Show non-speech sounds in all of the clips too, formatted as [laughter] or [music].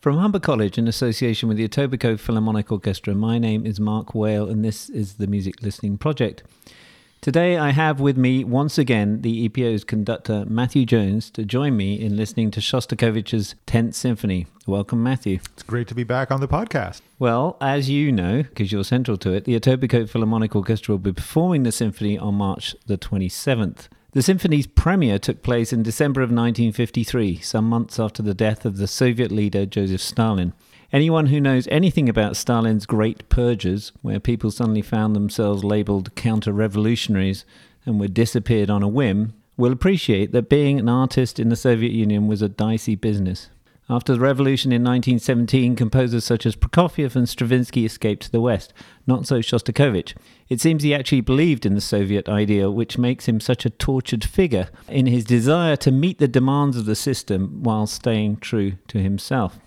From Humber College in association with the Etobicoke Philharmonic Orchestra, my name is Mark Whale and this is the Music Listening Project. Today I have with me once again the EPO's conductor Matthew Jones to join me in listening to Shostakovich's 10th Symphony. Welcome, Matthew. It's great to be back on the podcast. Well, as you know, because you're central to it, the Etobicoke Philharmonic Orchestra will be performing the symphony on March the 27th. The symphony's premiere took place in December of 1953, some months after the death of the Soviet leader Joseph Stalin. Anyone who knows anything about Stalin's Great Purges, where people suddenly found themselves labeled counter revolutionaries and were disappeared on a whim, will appreciate that being an artist in the Soviet Union was a dicey business. After the revolution in 1917, composers such as Prokofiev and Stravinsky escaped to the West, not so Shostakovich. It seems he actually believed in the Soviet ideal, which makes him such a tortured figure in his desire to meet the demands of the system while staying true to himself.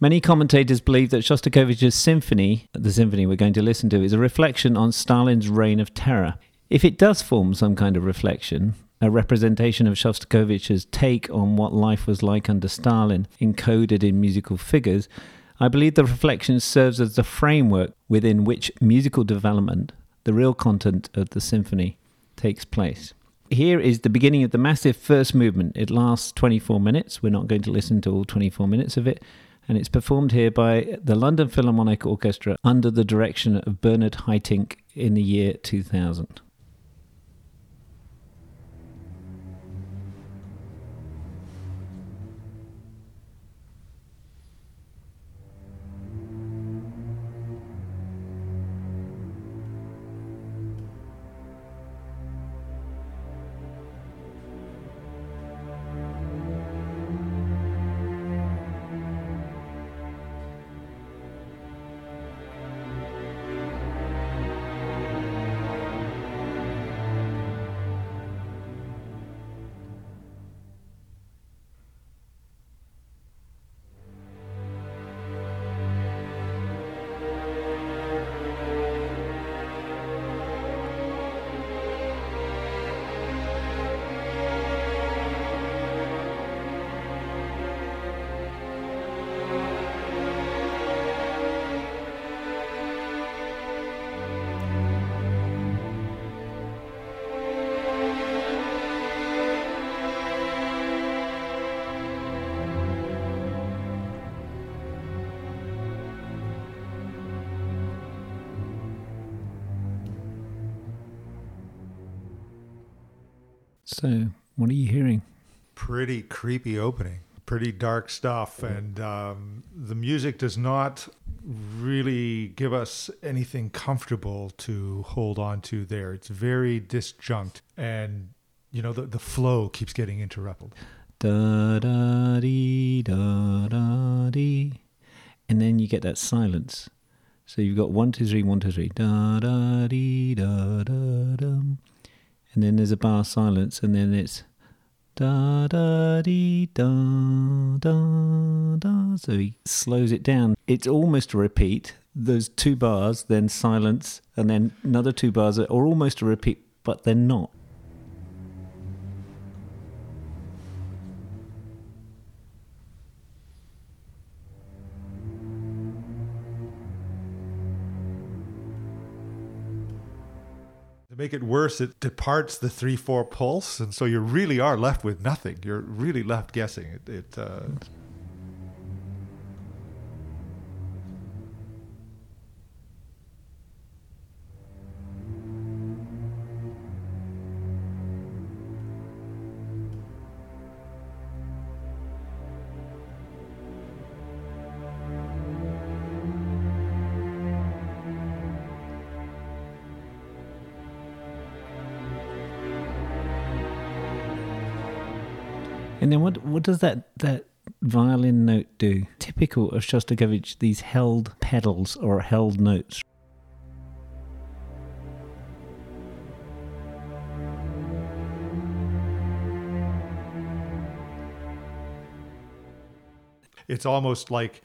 Many commentators believe that Shostakovich's symphony, the symphony we're going to listen to, is a reflection on Stalin's reign of terror. If it does form some kind of reflection, a representation of Shostakovich's take on what life was like under Stalin, encoded in musical figures, I believe the reflection serves as the framework within which musical development, the real content of the symphony, takes place. Here is the beginning of the massive first movement. It lasts 24 minutes. We're not going to listen to all 24 minutes of it. And it's performed here by the London Philharmonic Orchestra under the direction of Bernard Haitink in the year 2000. So, what are you hearing? Pretty creepy opening, pretty dark stuff. And um, the music does not really give us anything comfortable to hold on to there. It's very disjunct. And, you know, the, the flow keeps getting interrupted. Da da dee da da dee. And then you get that silence. So you've got one, two, three, one, two, three. Da da dee da da dum and then there's a bar silence, and then it's da da dee da da da. So he slows it down. It's almost a repeat. There's two bars, then silence, and then another two bars are almost a repeat, but they're not. Make it worse, it departs the three four pulse, and so you really are left with nothing. You're really left guessing. It. it uh, And then what what does that that violin note do? Typical of Shostakovich, these held pedals or held notes. It's almost like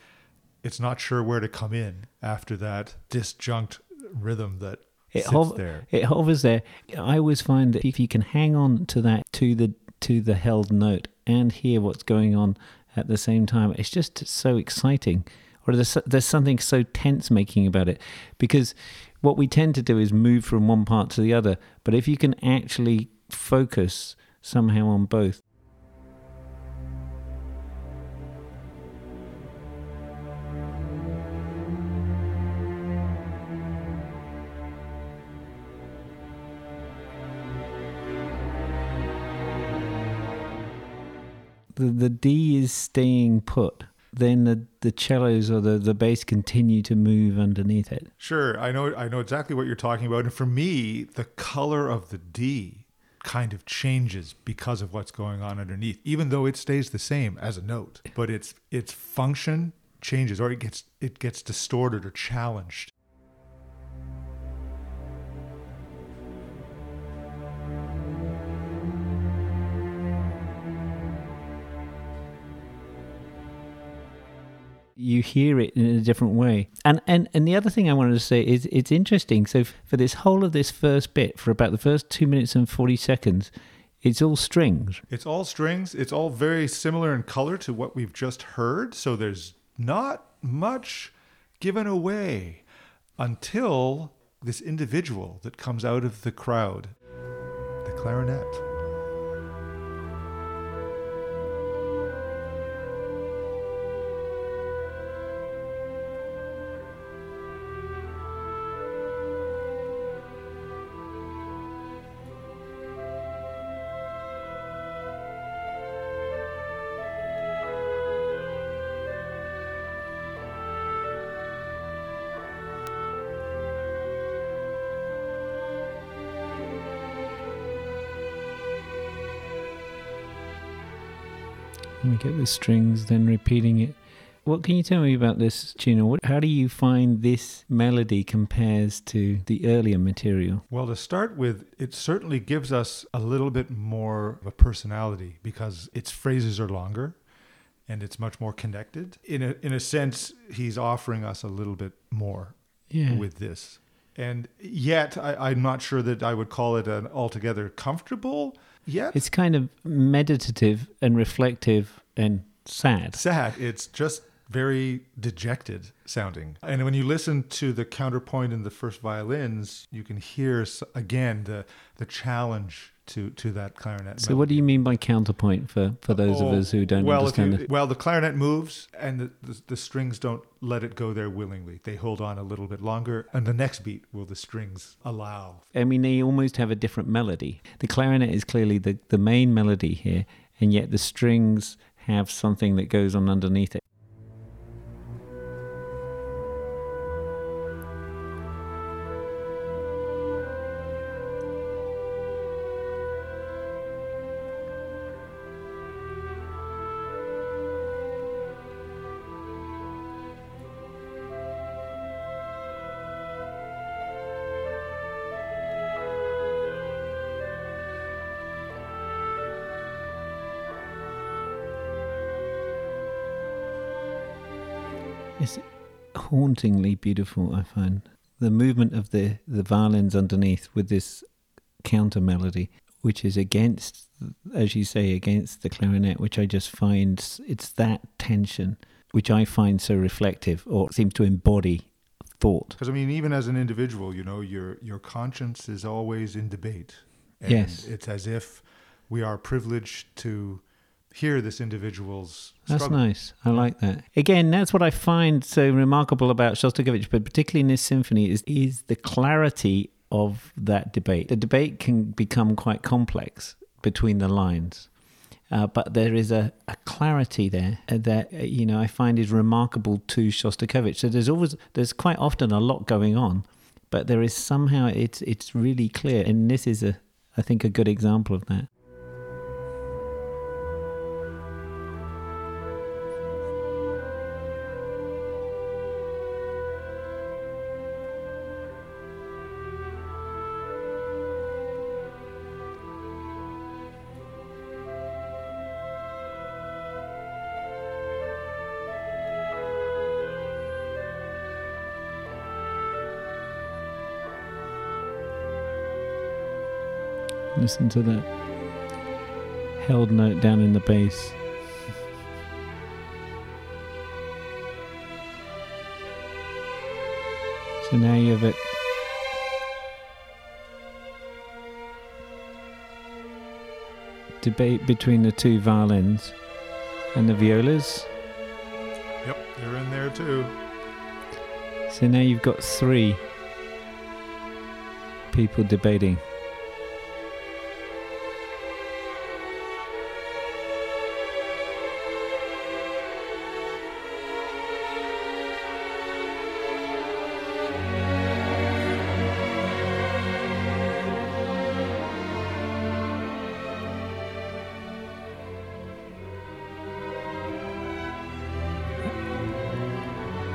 it's not sure where to come in after that disjunct rhythm that it sits hov- there. It hovers there. I always find that if you can hang on to that to the to the held note and hear what's going on at the same time. It's just so exciting. Or there's, there's something so tense making about it because what we tend to do is move from one part to the other. But if you can actually focus somehow on both, the, the D is staying put, then the, the cellos or the, the bass continue to move underneath it. Sure, I know I know exactly what you're talking about. And for me, the color of the D kind of changes because of what's going on underneath, even though it stays the same as a note. But its its function changes or it gets it gets distorted or challenged. You hear it in a different way. And and and the other thing I wanted to say is it's interesting. So for this whole of this first bit, for about the first two minutes and forty seconds, it's all strings. It's all strings. It's all very similar in color to what we've just heard. So there's not much given away until this individual that comes out of the crowd, the clarinet. Let me get the strings, then repeating it. What can you tell me about this tune? What, how do you find this melody compares to the earlier material? Well, to start with, it certainly gives us a little bit more of a personality because its phrases are longer and it's much more connected. In a, in a sense, he's offering us a little bit more Yeah. with this. And yet, I, I'm not sure that I would call it an altogether comfortable yet. It's kind of meditative and reflective and sad. sad. It's just very dejected sounding. And when you listen to the counterpoint in the first violins, you can hear again the the challenge to to that clarinet. So, what do you mean by counterpoint for, for uh, those of Oh, us who don't well, understand you, it? well, the clarinet moves and the, the, the strings don't let it go there willingly. They hold on a little bit longer, and the next beat will the strings allow. I mean, they almost have a different melody. The clarinet is clearly the, the main melody here, and yet the strings have something that goes on underneath it. It's hauntingly beautiful, I find. The movement of the, the violins underneath with this counter melody, which is against, as you say, against the clarinet, which I just find it's that tension, which I find so reflective or seems to embody thought. Because I mean, even as an individual, you know, your your conscience is always in debate. And Yes. it's as if we are privileged to hear this individual's That's nice. I like that. Again, that's what I find so remarkable about Shostakovich, but particularly in this symphony, is, is the clarity of that debate. The debate can become quite complex between the lines. Uh, but there is a, a clarity there that you know I find is remarkable to Shostakovich. So there's always there's quite often a lot going on, but there is somehow it's it's really clear, and this is a I think a good example of that. listen to that held note down in the bass. So now you have it. Debate between the two violins and the violas. Yep, they're in there too. So now you've got three people debating.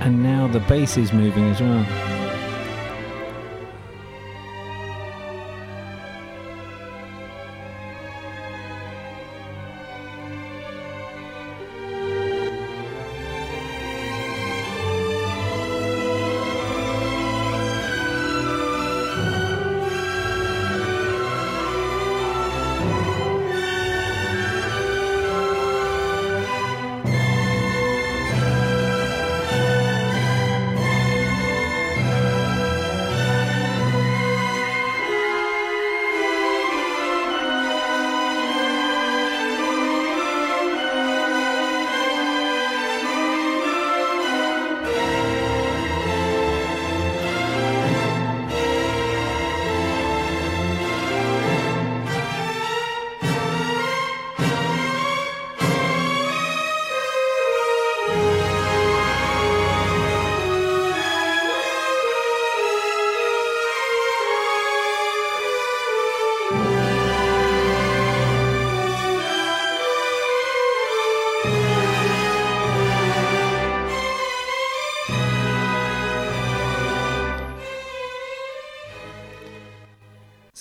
And now the bass is moving as well.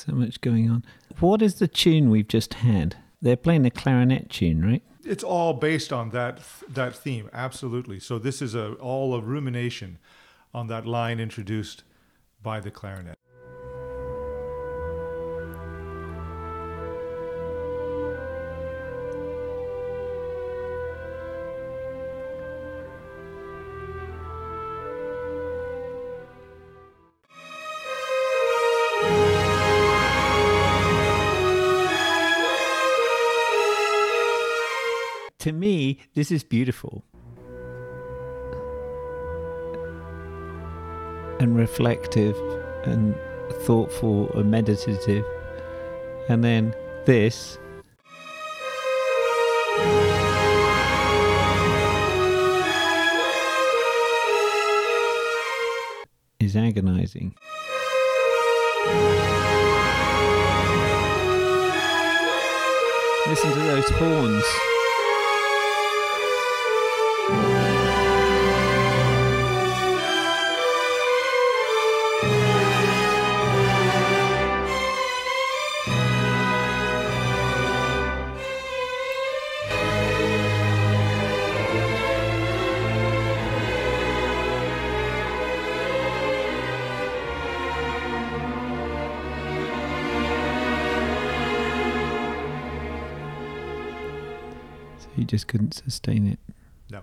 So much going on. What is the tune we've just had? They're playing a clarinet tune, right? It's all based on that that theme, absolutely. So this is a all a rumination on that line introduced by the clarinet. To me, this is beautiful. And reflective and thoughtful and meditative. And then this. Is agonizing. Listen to those horns. He just couldn't sustain it. No.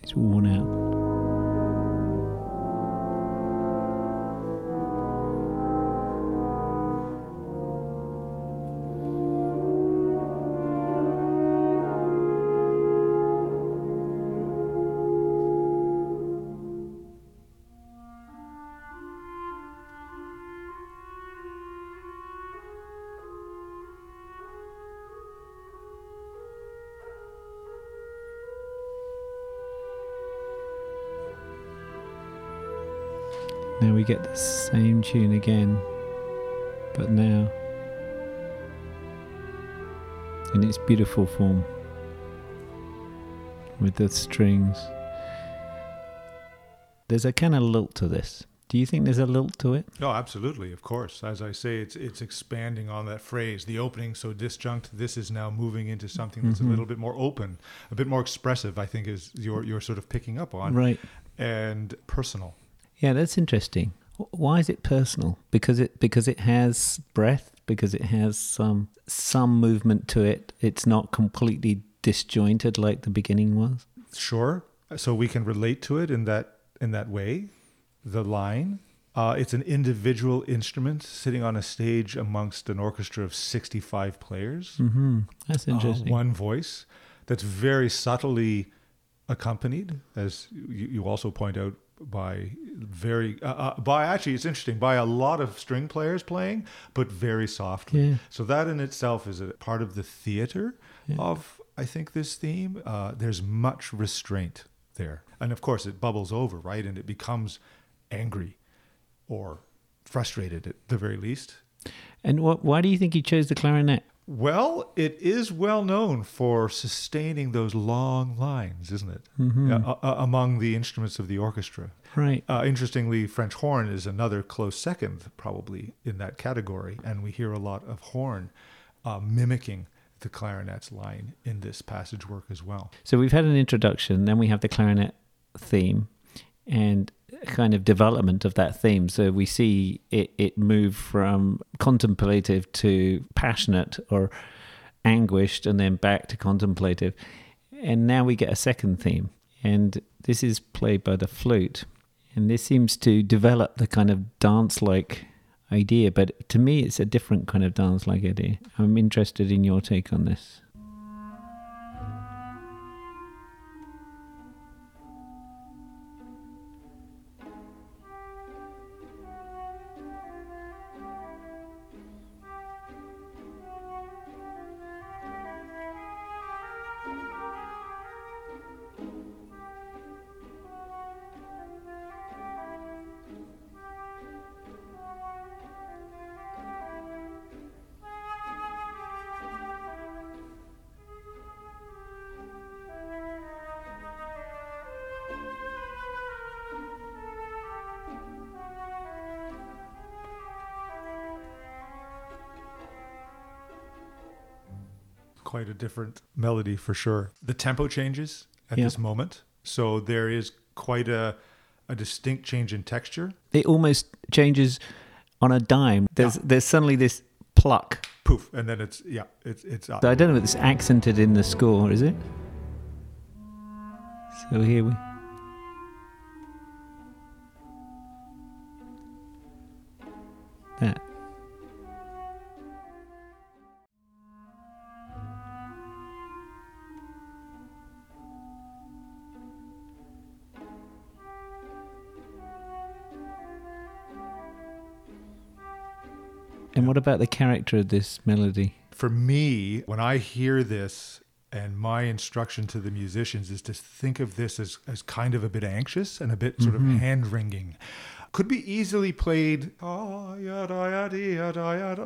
He's worn out. Now we get the same tune again, but now in its beautiful form with the strings. There's a kind of lilt to this. Do you think there's a lilt to it? Oh, absolutely, of course. As I say, it's it's expanding on that phrase. The opening so disjunct. This is now moving into something that's Mhm. a little bit more open, a bit more expressive. I think is you're you're sort of picking up on Right. and personal. Yeah, that's interesting. Why is it personal? Because it because it has breath, because it has some some movement to it. It's not completely disjointed like the beginning was. Sure. So we can relate to it in that in that way. the line. Uh, it's an individual instrument sitting on a stage amongst an orchestra of 65 players. Mm-hmm. That's uh, interesting. one voice that's very subtly accompanied, as you, you also point out, by very uh, uh, by actually it's interesting by a lot of string players playing, but very softly. Yeah. So that in itself is a part of the theater Yeah. of I think this theme. Uh, there's much restraint there, and of course it bubbles over, right, and it becomes angry or frustrated at the very least. And what, why do you think he chose the clarinet? Well, it is well known for sustaining those long lines, isn't it? Mhm. Uh, uh, among the instruments of the orchestra. Right. Uh, interestingly, French horn is another close second, probably in that category, and we hear a lot of horn uh, mimicking the clarinet's line in this passage work as well. So we've had an introduction, then we have the clarinet theme and kind of development of that theme. So we see it, it move from contemplative to passionate or anguished and then back to contemplative. And now we get a second theme. And this is played by the flute. And this seems to develop the kind of dance like idea. But to me, it's a different kind of dance like idea. I'm interested in your take on this. Quite a different melody for sure. The tempo changes at Yeah. this moment, so there is quite a, a distinct change in texture. it almost changes on a dime. There's there's suddenly this pluck. Poof, and then it's yeah, it's it's up. So I don't know if it's accented in the score, is it? So here we. About the character of this melody? for me, when I hear this, and my instruction to the musicians is to think of this as, as kind of a bit anxious and a bit sort Mm-hmm. of hand wringing. Could be easily played ah,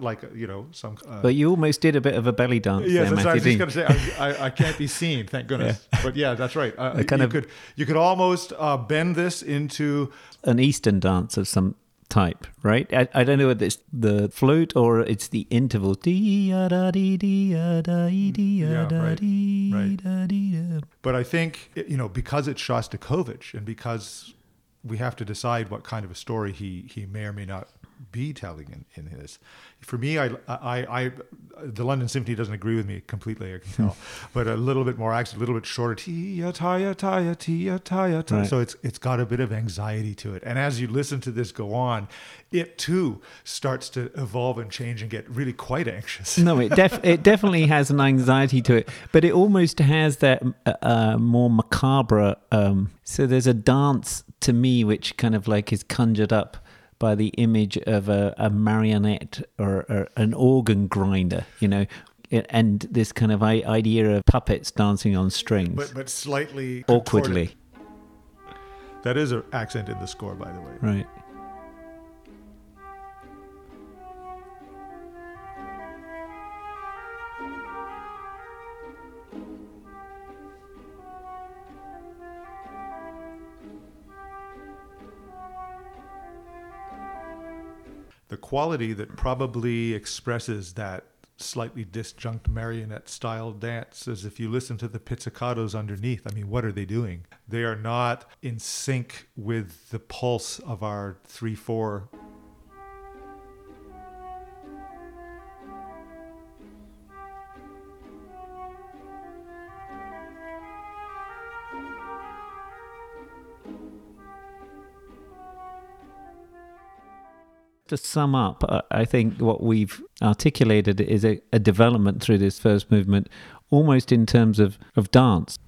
like, you know, some. Uh, But you almost did a bit of a belly dance Yes, there, I was just going to say. I, I, I can't be seen, thank [laughs] goodness. But yeah, that's right. Uh, kind you of- could you could almost uh, bend this into An Eastern dance of some type, right? I, I don't know whether it's the flute or it's the interval. Dee ya da dee dee ya da ee dee mm, ya ah, Yeah, right, right. da dee da. But I think you know because it's Shostakovich and because we have to decide what kind of a story he he may or may not be telling in, in this. For me, I, I, I, the London Symphony doesn't agree with me completely. I can tell, but a little bit more accent, a little bit shorter. Tia taya taya tia taya taya. Right. So it's it's got a bit of anxiety to it. And as you listen to this go on, it too starts to evolve and change and get really quite anxious. No, it def- it [laughs] definitely has an anxiety to it, but it almost has that uh, uh, more macabre. Um, so there's a dance to me which kind of like is conjured up by the image of a, a marionette or, or an organ grinder, you know, and this kind of idea of puppets dancing on strings But but slightly awkwardly, contorted. That is an accent in the score, by the way. right? The quality that probably expresses that slightly disjunct marionette style dance is if you listen to the pizzicatos underneath. I mean, what are they doing? They are not in sync with the pulse of our 3 4. To sum up, I think what we've articulated is a, a development through this first movement, almost in terms of, of dance.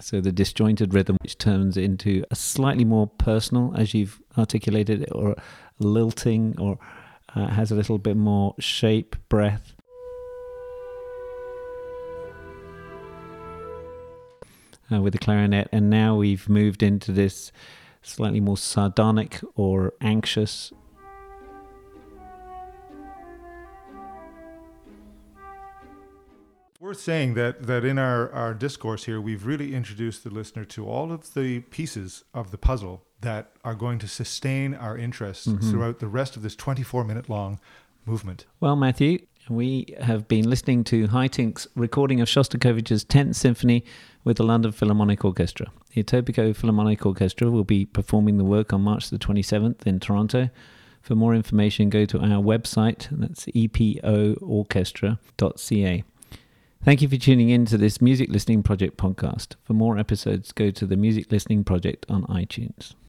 So the disjointed rhythm, which turns into a slightly more personal, as you've articulated, or lilting, or uh, has a little bit more shape, breath. Uh, with the clarinet, and now we've moved into this slightly more sardonic or anxious Worth saying that that in our, our discourse here, we've really introduced the listener to all of the pieces of the puzzle that are going to sustain our interest Mhm. throughout the rest of this 24 minute long movement. Well, Matthew, we have been listening to Haitink's recording of Shostakovich's 10th Symphony with the London Philharmonic Orchestra. The Etobicoke Philharmonic Orchestra will be performing the work on March the 27th in Toronto. For more information, go to our website, that's epoorchestra.ca. Thank you for tuning in to this Music Listening Project podcast. For more episodes, go to the Music Listening Project on iTunes.